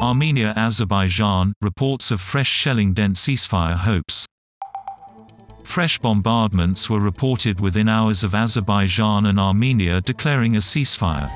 Armenia Azerbaijan, reports of fresh shelling dent ceasefire hopes. Fresh bombardments were reported within hours of Azerbaijan and Armenia declaring a ceasefire.